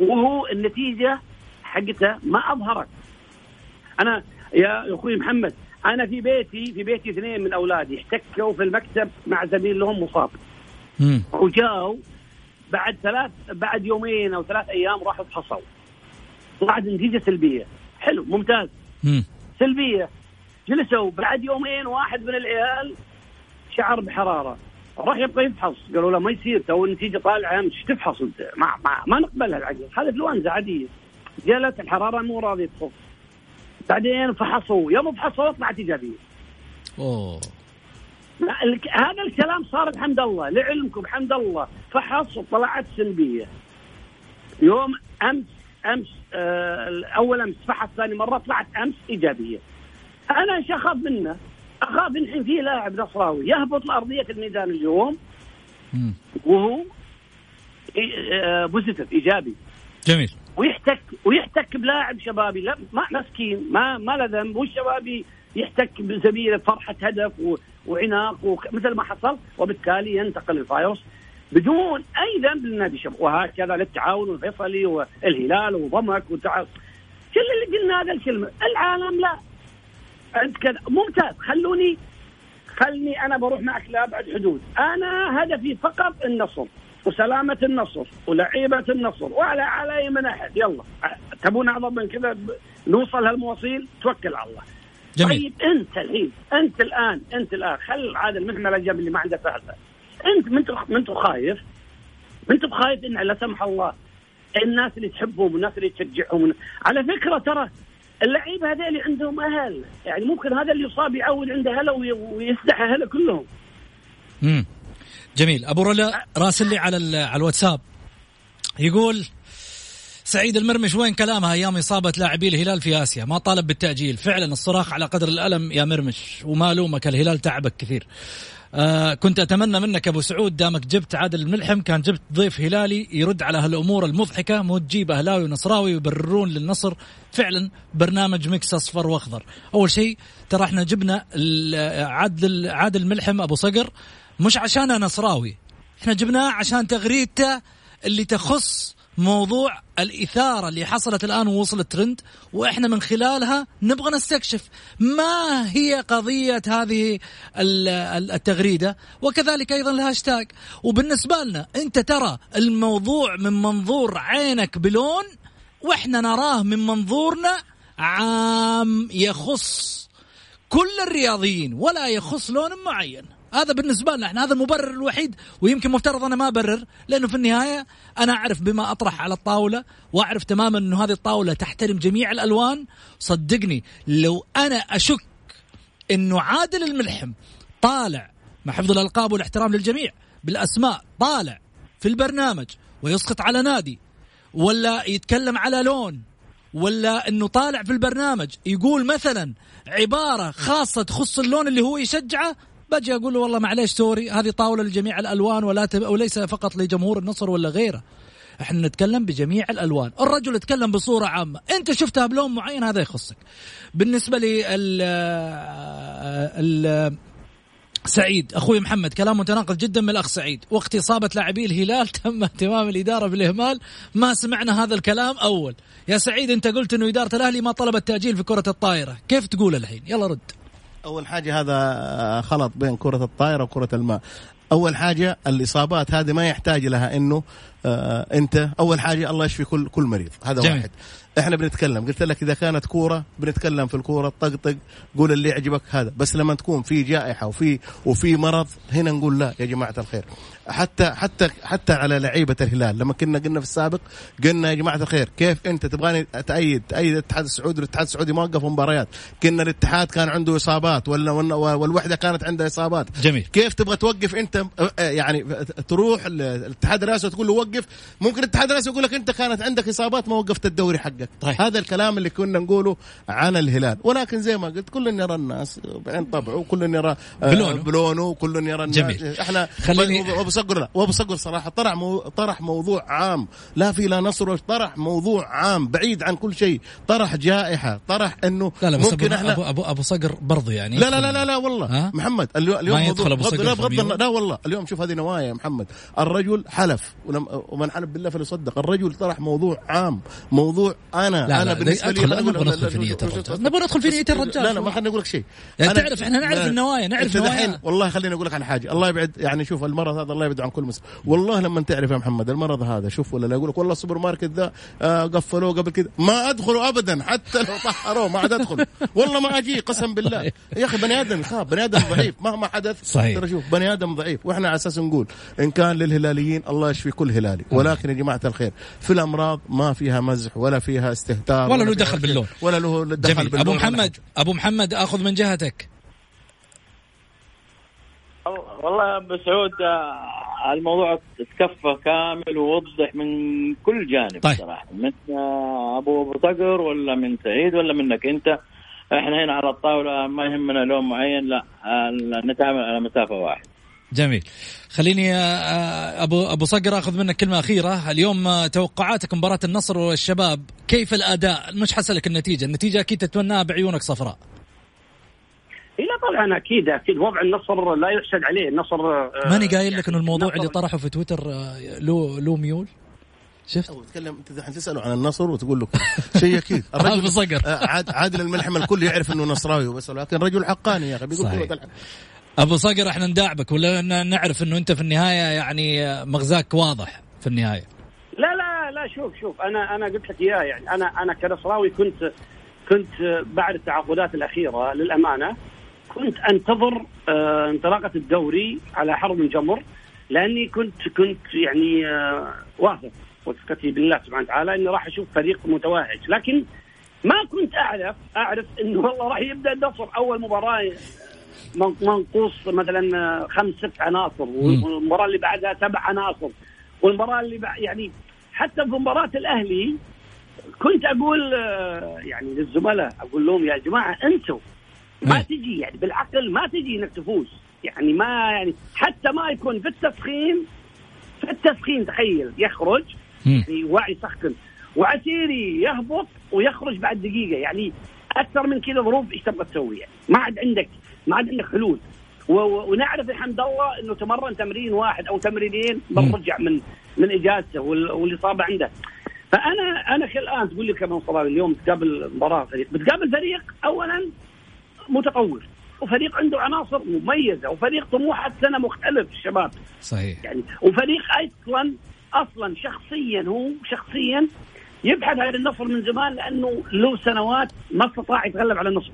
وهو النتيجة حقته ما أظهرت. أنا يا أخوي محمد أنا في بيتي في بيتي اثنين من أولادي احتكوا في المكتب مع زميل لهم مصاب. وجاوا بعد ثلاث بعد يومين أو ثلاث أيام راحوا فحصوا طلعت نتيجة سلبية. حلو ممتاز. مم. سلبية. جلسوا بعد يومين واحد من العيال شعر بحرارة. راح يبغى يفحص. قالوا له ما يصير تو النتيجة طالعة إيش تفحص أنت. ما, ما, ما نقبلها العقل. هذه انفلونزا عاديه جلت الحرارة مو راضية تخف. بعدين فحصوا. يوم فحصوا طلعت إيجابية. أوه. لا، هذا الكلام صار الحمد لله. لعلمكم الحمد لله. فحص وطلعت سلبية. يوم امس أمس آه اول أمس فحص ثاني مرة طلعت أمس إيجابية. أنا إيش اخاف منه؟ اخاف الحين في لاعب نصراوي يهبط لارضيه الميدان اليوم. وهو آه، بوزيتيف إيجابي. جميل. ويحتك ويحتك بلاعب شبابي لا ما مسكين ما ما له ذنب. والشبابي يحتك بسبيل فرحه هدف وعناق مثل ما حصل وبالتالي ينتقل الفيروس بدون أي ذنب للنادي الشباب. وهكذا للتعاون الفيصلي والهلال وضمك والتعاون كل اللي قلنا هذا الكلمة. العالم لا. أنت كذا. ممتاز. خلوني خلني أنا بروح معك لأبعد حدود. أنا هدفي فقط النصر وسلامة النصر ولعيبة النصر وعلى على أي من أحد. يلا. تبون أعظم من كذا؟ نوصل هالمواصيل؟ توكل على الله. جميل. طيب أنت الحين أنت الآن أنت الآن. خل عاد المحمل الجنب اللي ما عنده فهلة من انت من انت خايف من انت بخايف إن لا سمح الله الناس اللي تحبهم والناس اللي تشجعهم. على فكرة ترى اللعيبة هذول عندهم أهل. يعني ممكن هذا اللي يصاب يعود عنده هلا وي- ويسدح أهله كلهم. مم. جميل. أبو رلا راسل لي على على الواتساب. يقول سعيد المرمش وين كلامها أيام إصابة لاعبي الهلال في آسيا؟ ما طالب بالتأجيل. فعلا الصراخ على قدر الألم يا مرمش وما لومك الهلال تعبك كثير. آه كنت أتمنى منك أبو سعود دامك جبت عادل الملحم كان جبت ضيف هلالي يرد على هالأمور المضحكة مو تجيب أهلاوي ونصراوي ويبررون للنصر. فعلا برنامج mix أصفر وأخضر. أول شيء ترى إحنا جبنا عادل عادل الملحم أبو صقر مش عشان أنا نصراوي. إحنا جبناه عشان تغريدته اللي تخص موضوع الإثارة اللي حصلت الآن ووصلت ترند وإحنا من خلالها نبغى نستكشف ما هي قضية هذه ال- ال- التغريدة وكذلك أيضا الهاشتاج. وبالنسبة لنا أنت ترى الموضوع من منظور عينك بلون وإحنا نراه من منظورنا عام يخص كل الرياضيين ولا يخص لون معين. هذا بالنسبة لنا إحنا هذا المبرر الوحيد ويمكن مفترض أنا ما أبرر لأنه في النهاية أنا أعرف بما أطرح على الطاولة وأعرف تماما إنه هذه الطاولة تحترم جميع الألوان. صدقني لو أنا أشك إنه عادل الملحم طالع مع حفظ الألقاب والاحترام للجميع بالأسماء طالع في البرنامج ويسقط على نادي ولا يتكلم على لون ولا إنه طالع في البرنامج يقول مثلا عبارة خاصة تخص اللون اللي هو يشجعه باجي أقول له والله معليش سوري هذه طاولة لجميع الألوان ولا تب... وليس فقط لجمهور النصر ولا غيره. إحنا نتكلم بجميع الألوان. الرجل يتكلم بصورة عامة. أنت شفتها بلون معين هذا يخصك. بالنسبة لي ال ال سعيد أخوي محمد كلام متناقض جدا من الأخ سعيد. وقت إصابة لاعبي الهلال <laughs> تم اهتمام الإدارة بالإهمال. ما سمعنا هذا الكلام أول. يا سعيد أنت قلت إنه إدارة الأهلي ما طلبت تأجيل في كرة الطائرة. كيف تقول الحين؟ يلا رد. أول حاجة هذا خلط بين كرة الطائرة وكرة الماء. أول حاجة الإصابات هذه ما يحتاج لها إنه آه أنت أول حاجة الله يشفي كل كل مريض. هذا جميل. واحد. إحنا بنتكلم قلت لك إذا كانت كورة بنتكلم في الكورة طقطق قول اللي يعجبك هذا. بس لما تكون في جائحة وفي وفي مرض هنا نقول لا يا جماعة الخير. حتى حتى حتى على لعيبة الهلال. لما كنا قلنا في السابق قلنا يا جماعة الخير كيف أنت تبغاني تأيد تأيد الاتحاد السعودي؟ والاتحاد السعودي ما وقفوا مباريات. كنا الاتحاد كان عنده إصابات ولا والوحدة كانت عندها إصابات. جميل. كيف تبغى توقف أنت؟ يعني تروح ال- الاتحاد الرئاسي وتقول له وقف. ممكن الاتحاد الرئاسي يقول لك أنت كانت عندك إصابات ما وقفت الدوري حقك. طيب. هذا الكلام اللي كنا نقوله عن الهلال. ولكن زي ما قلت كل يرى الناس بعين طبعه وكل يرى آه، بلونه. بلونه وكل يرى الناس. جميل. إحنا خليني- وابو صقر لا وابو صقر صراحة طرح مو طرح موضوع عام لا في لا نصر طرح موضوع عام بعيد عن كل شيء طرح جائحه طرح انه لا لا بس ممكن أبو, إحنا أبو, أبو, ابو صقر برضو يعني لا لا لا لا, لا والله ها؟ محمد اليو- اليوم ما يدخل أبو بغض- صقر لا بغض لا والله اليوم شوف هذه نوايا يا محمد الرجل حلف ولم ومن حلف بالله فليصدق الرجل طرح موضوع عام موضوع أنا لا أنا لا بالنسبة لي نبغى ندخل في شوف- الرجال. نبغى ندخل في نية الرجال. لا لا ما خليني أقول لك شيء يعني تعرف إحنا نعرف النوايا، نعرف أنت دحين نوايا. والله خليني أقول لك على حاجة الله يبعد يعني شوف المرض هذا الله يبعد عن كل مسلم. والله لما تعرف يا محمد المرض هذا شوف ولا لا يقول لك والله السوبر ماركت ذا آه، قفلوه قبل كذا. ما ادخله ابدا حتى لو طهروه ما عاد أدخل. والله ما أجي قسم بالله. <laughs> يا أخي بني آدم يخاف بني آدم ضعيف. مهما حدث صحيح. ترى شوف بني آدم ضعيف. وإحنا على أساس نقول إن كان للهلاليين الله يشفي كل هلالي. ولكن يا جماعة الخير في الأمراض ما فيها مزح ولا فيها استهتار ولا له دخل. باللون. ولا له دخل باللون ابو محمد. أبو محمد آخذ من جهتك. والله أبو سعود آه، الموضوع تكفى كامل ووضح من كل جانب طيب. صراحة. من آه، أبو أبو صقر ولا من سعيد ولا منك أنت إحنا هنا على الطاولة ما يهمنا لون معين لا آه، نتعامل على مسافة واحدة. جميل. خليني أبو أبو صقر أخذ منك كلمة أخيرة. اليوم توقعاتك مباراة النصر والشباب كيف الأداء؟ مش حسلك النتيجة. النتيجة أكيد تتمناها بعيونك صفراء. طبعا أكيد أكيد وضع النصر لا يحسد عليه. النصر آه، ماني قايل لك إنه يعني الموضوع النصر- اللي طرحه في تويتر آه، له له ميول؟ شفت؟ تتكلم أنت الحين تسأله عن النصر وتقول له <laughs> شيء أكيد. <laughs> أبو صقر. آه، عاد عادل الملحم الكل يعرف إنه نصراوي بس لكن رجل حقاني يا أخي بيقول. أبو صقر إحنا نداعبك ولا نعرف إنه أنت في النهاية يعني مغزاك واضح في النهاية؟ لا لا لا شوف شوف أنا أنا قلت لك اياه يعني أنا أنا كنصراوي كنت كنت بعد التعاقدات الأخيرة للأمانة كنت أنتظر آه، انطلاقة الدوري على حرب جمر لأني كنت كنت يعني آه، واثق وثقتي بالله سبحانه وتعالى إني راح أشوف فريق متوهج لكن ما كنت أعرف أعرف إنه والله راح يبدأ النصر أول مباراة من- منقوص مثلا آه، خمس ست عناصر والمباراة اللي بعدها سبع عناصر والمباراة اللي بعد يعني حتى في مباراة الأهلي كنت أقول يعني للزملاء أقول لهم يا جماعة انسوا ما إيه. تجي يعني بالعقل ما تجي إنك تفوز. يعني ما يعني حتى ما يكون في التسخين في التسخين تخيل يخرج. يعني واعي يسخن وعسيري يهبط ويخرج بعد دقيقة. يعني أكثر من كذا ظروف إيش تبغى تسوي يعني؟ ما عاد عندك ما عاد عندك حلول. ونعرف الحمد لله إنه تمرن تمرين واحد أو تمرينين برجع من من إجازته وال- والإصابة عنده. فانا أنا الان تقول لي كمان صلاح اليوم تقابل مباراة فريق. بتقابل فريق اولا متطور وفريق عنده عناصر مميزة وفريق طموحه سنة مختلف الشباب صحيح. يعني وفريق أصلا أصلا شخصيا هو شخصيا يبحث عن النصر من زمان لأنه له سنوات ما استطاع يتغلب على النصر.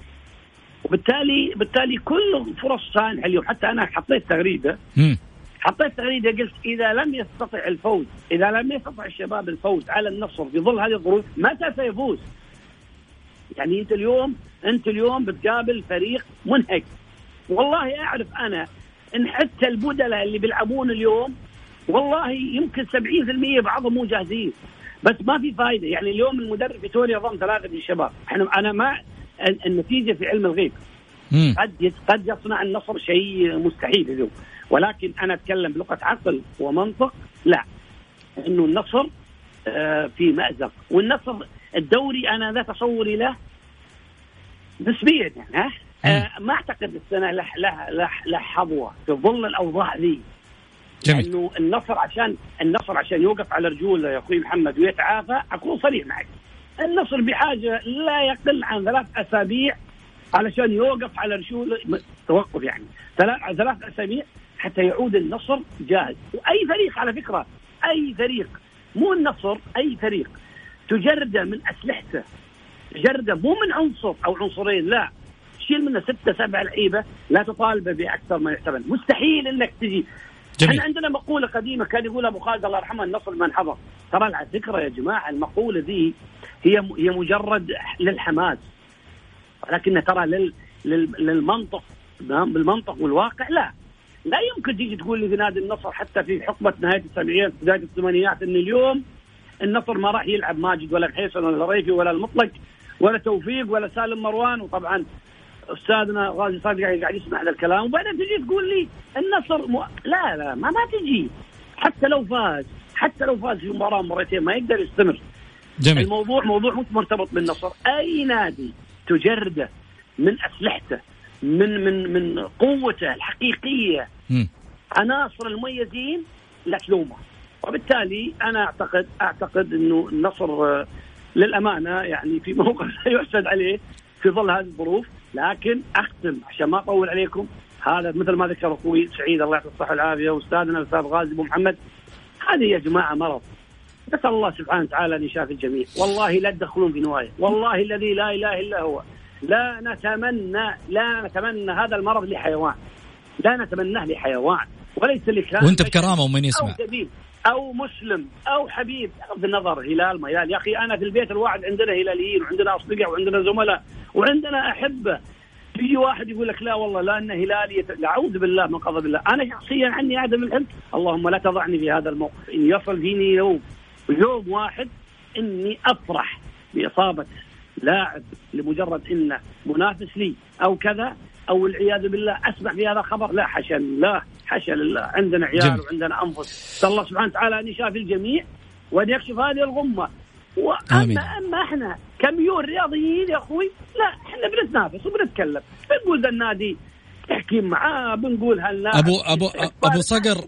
وبالتالي بالتالي كل فرص سانحة اليوم. حتى أنا حطيت تغريدة. مم. حطيت تغريدة قلت إذا لم يستطع الفوز إذا لم يستطع الشباب الفوز على النصر في ظل هذه الظروف متى سيفوز؟ يعني انت اليوم انت اليوم بتقابل فريق منهك. والله أعرف أنا إن حتى البدلاء اللي بيلعبون اليوم والله يمكن 70% بعضهم مو جاهزين. بس ما في فائده يعني اليوم المدرب في سوريا ضم ثلاثة من الشباب. إحنا أنا ما النتيجة في علم الغيب. مم. قد قد يصنع النصر شيء مستحيل اليوم. ولكن أنا أتكلم بلغة عقل ومنطق. لا. إنه النصر آه، في مأزق. والنصر الدوري أنا ذا تصوري له نسبيا يعني ها؟ آه، ما أعتقد السنة له له له, له حظوة في ظل الأوضاع ذي. جميل. لأنه النصر عشان النصر عشان يوقف على رجوله يا أخوي محمد ويتعافى أكون صريح معك. النصر بحاجة لا يقل عن ثلاث أسابيع علشان يوقف على رجوله توقف يعني. ثلاث ثلاث أسابيع حتى يعود النصر جاهز. وأي فريق على فكرة أي فريق مو النصر أي فريق. تجردة من أسلحته. تجردة مو من عنصر أو عنصرين لا. شيل منه ستة سبع لعيبة لا تطالبه بأكثر ما يحتمل مستحيل إنك تجي. جميل. إحنا عندنا مقولة قديمة كان يقولها أبو خالد الله يرحمه النصر من حضر. ترى على فكرة يا جماعة المقولة ذي هي هي مجرد للحماس. ولكنها ترى لل لل للمنطق نعم، بالمنطق والواقع لا. لا يمكن تيجي تقول لي في نادي النصر حتى في حقبة نهاية السبعينات بداية الثمانينات إن اليوم النصر ما راح يلعب ماجد ولا الحيسن ولا الريفي ولا المطلق ولا توفيق ولا سالم مروان. وطبعا أستاذنا غازي صادق قاعد قاعد يسمع هذا الكلام. وبعدين تجي تقول لي النصر م... لا لا ما ما تجي. حتى لو فاز حتى لو فاز في مباراة مرتين ما يقدر يستمر. جميل. الموضوع موضوع مش مرتبط بالنصر. أي نادي تجرده من أسلحته من من من قوته الحقيقية. عناصر المميزين لا تلومه وبالتالي أنا اعتقد أعتقد إنه النصر آه، للأمانة يعني في موقف <laughs> لا يحسد عليه في ظل هذه الظروف. لكن أختم عشان ما أطول عليكم. هذا مثل ما ذكر أخوي سعيد الله يعطيه الصحة والعافية. واستاذنا الأستاذ غازي أبو محمد هذه يا جماعة مرض. نسأل الله سبحانه وتعالى أن يشافي الجميع. والله لا تدخلون في نوايا. والله الذي لا إله إلا هو. لا نتمنى لا نتمنى هذا المرض لحيوان. لا نتمناه لحيوان. وليس لكائن وأنت بكرامة ومن يسمع. أو مسلم أو حبيب بغض النظر هلال ما هلال يا أخي أنا في البيت الواحد عندنا هلاليين وعندنا أصدقاء وعندنا زملاء وعندنا أحبة. يجي واحد يقول لك لا والله لا انه هلالي يت- لا أعوذ بالله من غضب الله أنا شخصيا عني عدم العلم اللهم لا تضعني في هذا الموقف. إن يصل فيني يوم يوم واحد إني أفرح بإصابة لاعب لمجرد إنه منافس لي أو كذا أو والعياذ بالله أسمع في هذا الخبر. لا حاشا لله حاشا لله. عندنا عيال جميل. وعندنا أنفس. الله سبحانه وتعالى أن يشافي الجميع وأن يكشف هذه الغمة. آمين. واما أما إحنا كميون رياضيين يا أخوي لا إحنا بنتنافس وبنتكلم. بنقول ذا النادي تحكيم معاه بنقول هاللاعب أبو- أبو- أبو صقر.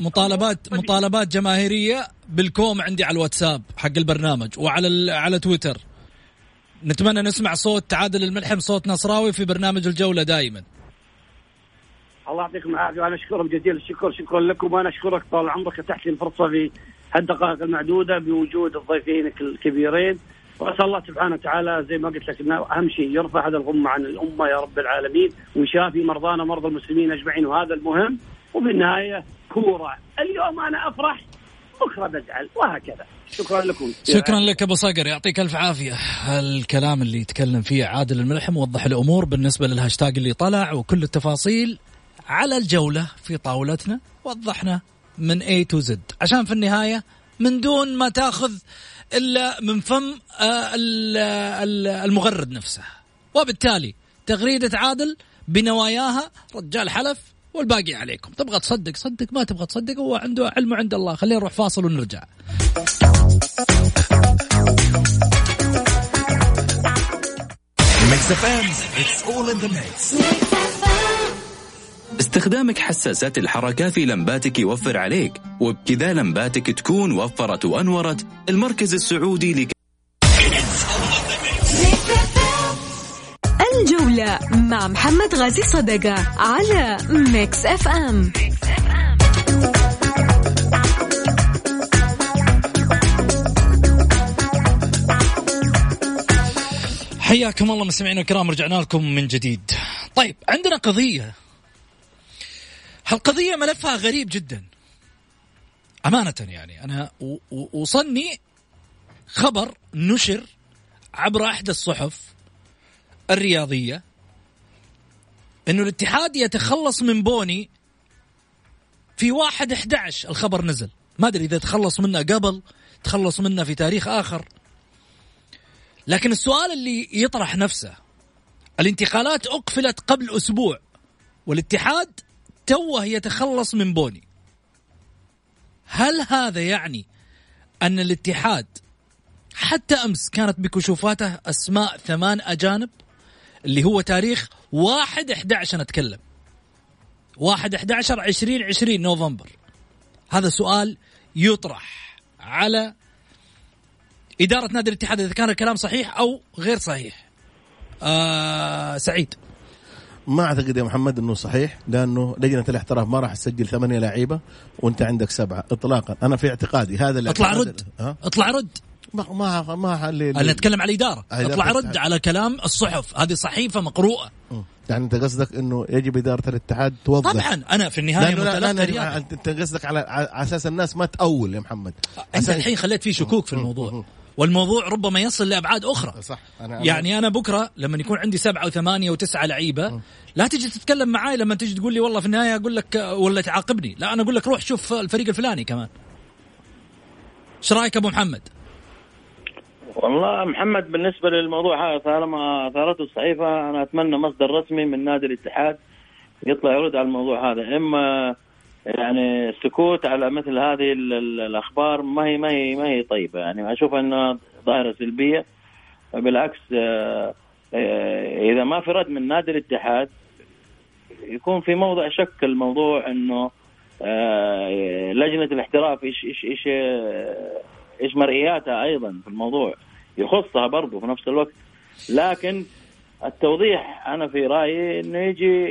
مطالبات مطالبات جماهيرية بالكوم عندي على الواتساب حق البرنامج وعلى على تويتر. نتمنى نسمع صوت تعادل الملحم صوت نصراوي في برنامج الجولة دائما الله يعطيكم العافية. وأنا اشكرهم جزيل الشكر. شكرا لكم. وأنا أشكرك طال عمرك. اتحت لي الفرصة في هالدقائق المعدودة بوجود الضيفين الكبيرين. وأسأل الله سبحانه وتعالى زي ما قلت لك إنه أهم شيء يرفع هذا الغمة عن الأمة يا رب العالمين. ويشافي مرضانا ومرضى المسلمين أجمعين. وهذا المهم. وفي النهاية كورة. اليوم أنا أفرح. بكرة بزعل. وهكذا. شكرا لكم. شكرا لك أبو صقر. يعطيك ألف عافية. الكلام اللي يتكلم فيه عادل الملحم وضح الأمور بالنسبة للهاشتاج اللي طلع وكل التفاصيل على الجولة في طاولتنا وضحنا من A to Z. عشان في النهاية من دون ما تاخذ إلا من فم آه، ال- ال- المغرد نفسه. وبالتالي تغريدة عادل بنواياها رجال حلف والباقي عليكم. تبغى تصدق صدق. ما تبغى تصدق هو عنده علمه عند الله. خلينا نروح فاصل ونرجع. Mix FM it's all in the mix استخدامك حساسات الحركة في لمباتك يوفر عليك وبكذا لمباتك تكون وفرت وأنورت المركز السعودي لك الجولة مع محمد غازي صدقة على Mix FM حياكم الله مستمعينا الكرام رجعنا لكم من جديد. طيب عندنا قضية. هالقضية ملفها غريب جدا. أمانة يعني أنا وصلني خبر نشر عبر إحدى الصحف الرياضية أنه الاتحاد يتخلص من بوني في واحد 11 الخبر نزل. ما أدري إذا تخلص منه قبل تخلص منه في تاريخ آخر. لكن السؤال اللي يطرح نفسه الانتقالات أقفلت قبل أسبوع والاتحاد توه يتخلص من بوني. هل هذا يعني أن الاتحاد حتى أمس كانت بكشوفاته أسماء ثمان أجانب؟ اللي هو تاريخ واحد 11 نتكلم. واحد 11 20 20 نوفمبر. هذا سؤال يطرح على إدارة نادي الاتحاد إذا كان الكلام صحيح أو غير صحيح. آه سعيد. ما أعتقد يا محمد إنه صحيح لأنه لجنة الاحتراف ما راح تسجل ثمانية لعيبة وأنت عندك سبعة اطلاقا. أنا في اعتقادي هذا اللي اطلع رد. ها؟ اطلع رد. ما ما ما أنا أتكلم على الإدارة. اطلع رد الاتحاد. على كلام الصحف. هذه صحيفة مقروءة. يعني أنت قصدك إنه يجب إدارة الاتحاد توضح؟ طبعا. أنا في النهاية رياضي. انت قصدك على على أساس الناس ما تأول يا محمد. أنت الحين خليت فيه شكوك في الموضوع. والموضوع ربما يصل لأبعاد أخرى. صح. أنا يعني أنا بكرة لما يكون عندي سبعة وثمانية وتسعة لعيبة لا تجي تتكلم معاي لما تجي تقول لي والله في النهاية أقول لك ولا تعاقبني. لا أنا أقول لك روح شوف الفريق الفلاني كمان. إيش رأيك أبو محمد؟ والله محمد بالنسبة للموضوع هذا طالما إثارته الصحيفه أنا أتمنى مصدر رسمي من نادي الاتحاد يطلع يرد على الموضوع هذا. إما يعني السكوت على مثل هذه ال- ال- الأخبار ما هي ما هي ما هي طيبة. يعني أشوف أنها ظاهرة سلبية. بالعكس آه، آه، إذا ما في رد من نادي الاتحاد يكون في موضع شك الموضوع إنه آه، لجنة الاحتراف إيش إيش إيش إيش مرئياتها أيضا في الموضوع. يخصها برضه في نفس الوقت. لكن التوضيح أنا في رأيي إنه يجي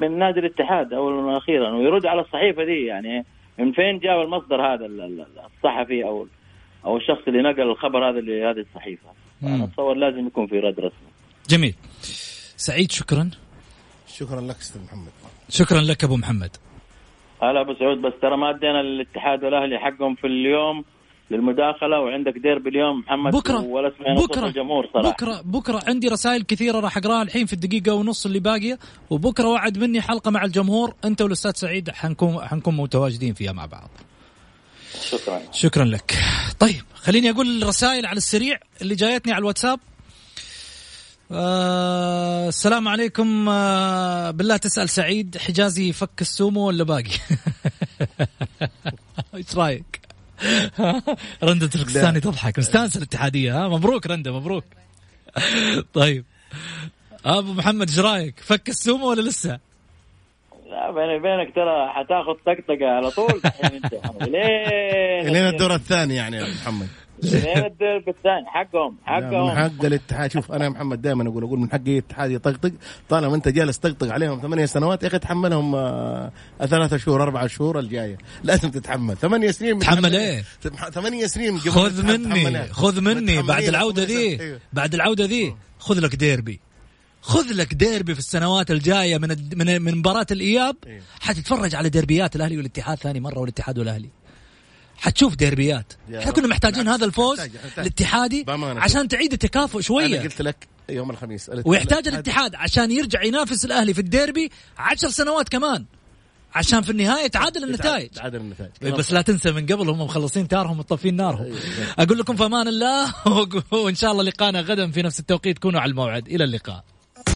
من نادي الاتحاد اولا وأخيرا ويرد على الصحيفة دي يعني من فين جاب المصدر هذا ال- ال- الصحفي أو أو الشخص اللي نقل الخبر هذا لهذه الصحيفة. أنا أتصور لازم يكون في رد رسمي. جميل. سعيد شكرا. شكرا لك أستاذ محمد. شكرا لك أبو محمد. هلا أبو سعود بس ترى ما أدينا للاتحاد والأهلي حقهم في اليوم. للمداخلة وعندك ديربي اليوم محمد بكرة ولا سمعنا بكرة الجمهور صراحة. بكرة بكرة. عندي رسائل كثيرة راح أقراها الحين في الدقيقة ونص اللي باقية وبكرة وعد مني حلقة مع الجمهور. أنت والأستاذ سعيد حنكون حنكون متواجدين فيها مع بعض. شكرا. شكرا لك. طيب خليني أقول الرسائل على السريع اللي جايتني على الواتساب. آه السلام عليكم آه بالله تسأل سعيد حجازي فك السومو ولا باقي؟ <laughs> إيش رأيك؟ <laughs> رندة الكستاني تضحك. مستانسة الاتحادية ها؟ مبروك رندة مبروك. <laughs> طيب. أبو محمد إيش رأيك؟ فك السومو ولا لسه؟ لا بيني وبينك ترى حتاخذ طقطقة على طول. <laughs> الحين أنت لين لين الدور الثاني يعني يا أبو محمد. لين الدرب الثاني حقهم لا، من حقهم. حق الاتحاد. شوف أنا يا محمد دائما أقول أقول من حق أي اتحاد يطقطق طالما أنت جالس تطقطق عليهم ثمانية سنوات يا أخي تحملهم آه، ثلاثة شهور أربع شهور الجاية. لازم تتحمل. ثمانية سنين تحمل؟ تتح- ثمانية سنين خذ الاتحاد مني. خذ مني بعد متحملين العودة خمس ذي. أيوه. بعد العودة ذي. خذ لك ديربي. خذ لك ديربي في السنوات الجاية من الد- من من مباراة الإياب. أيوه. حتتفرج على ديربيات الأهلي والاتحاد ثاني مرة والاتحاد والأهلي. حتشوف ديربيات. يا إحنا. كنا محتاجين هذا الفوز نحتاج- نحتاج. الاتحادي بأمانة. عشان تعيد التكافؤ أنا شوية. قلت لك يوم الخميس ويحتاج الاتحاد عشان يرجع ينافس الأهلي في الديربي عشر سنوات كمان. عشان في النهاية تعادل النتائج. تعادل النتائج. إيه، بس لا تنسى من قبل هم مخلصين تارهم ومطفين نارهم. أقول لكم في أمان الله <laughs> وإن شاء الله لقانا غدا في نفس التوقيت. كونوا على الموعد. إلى اللقاء.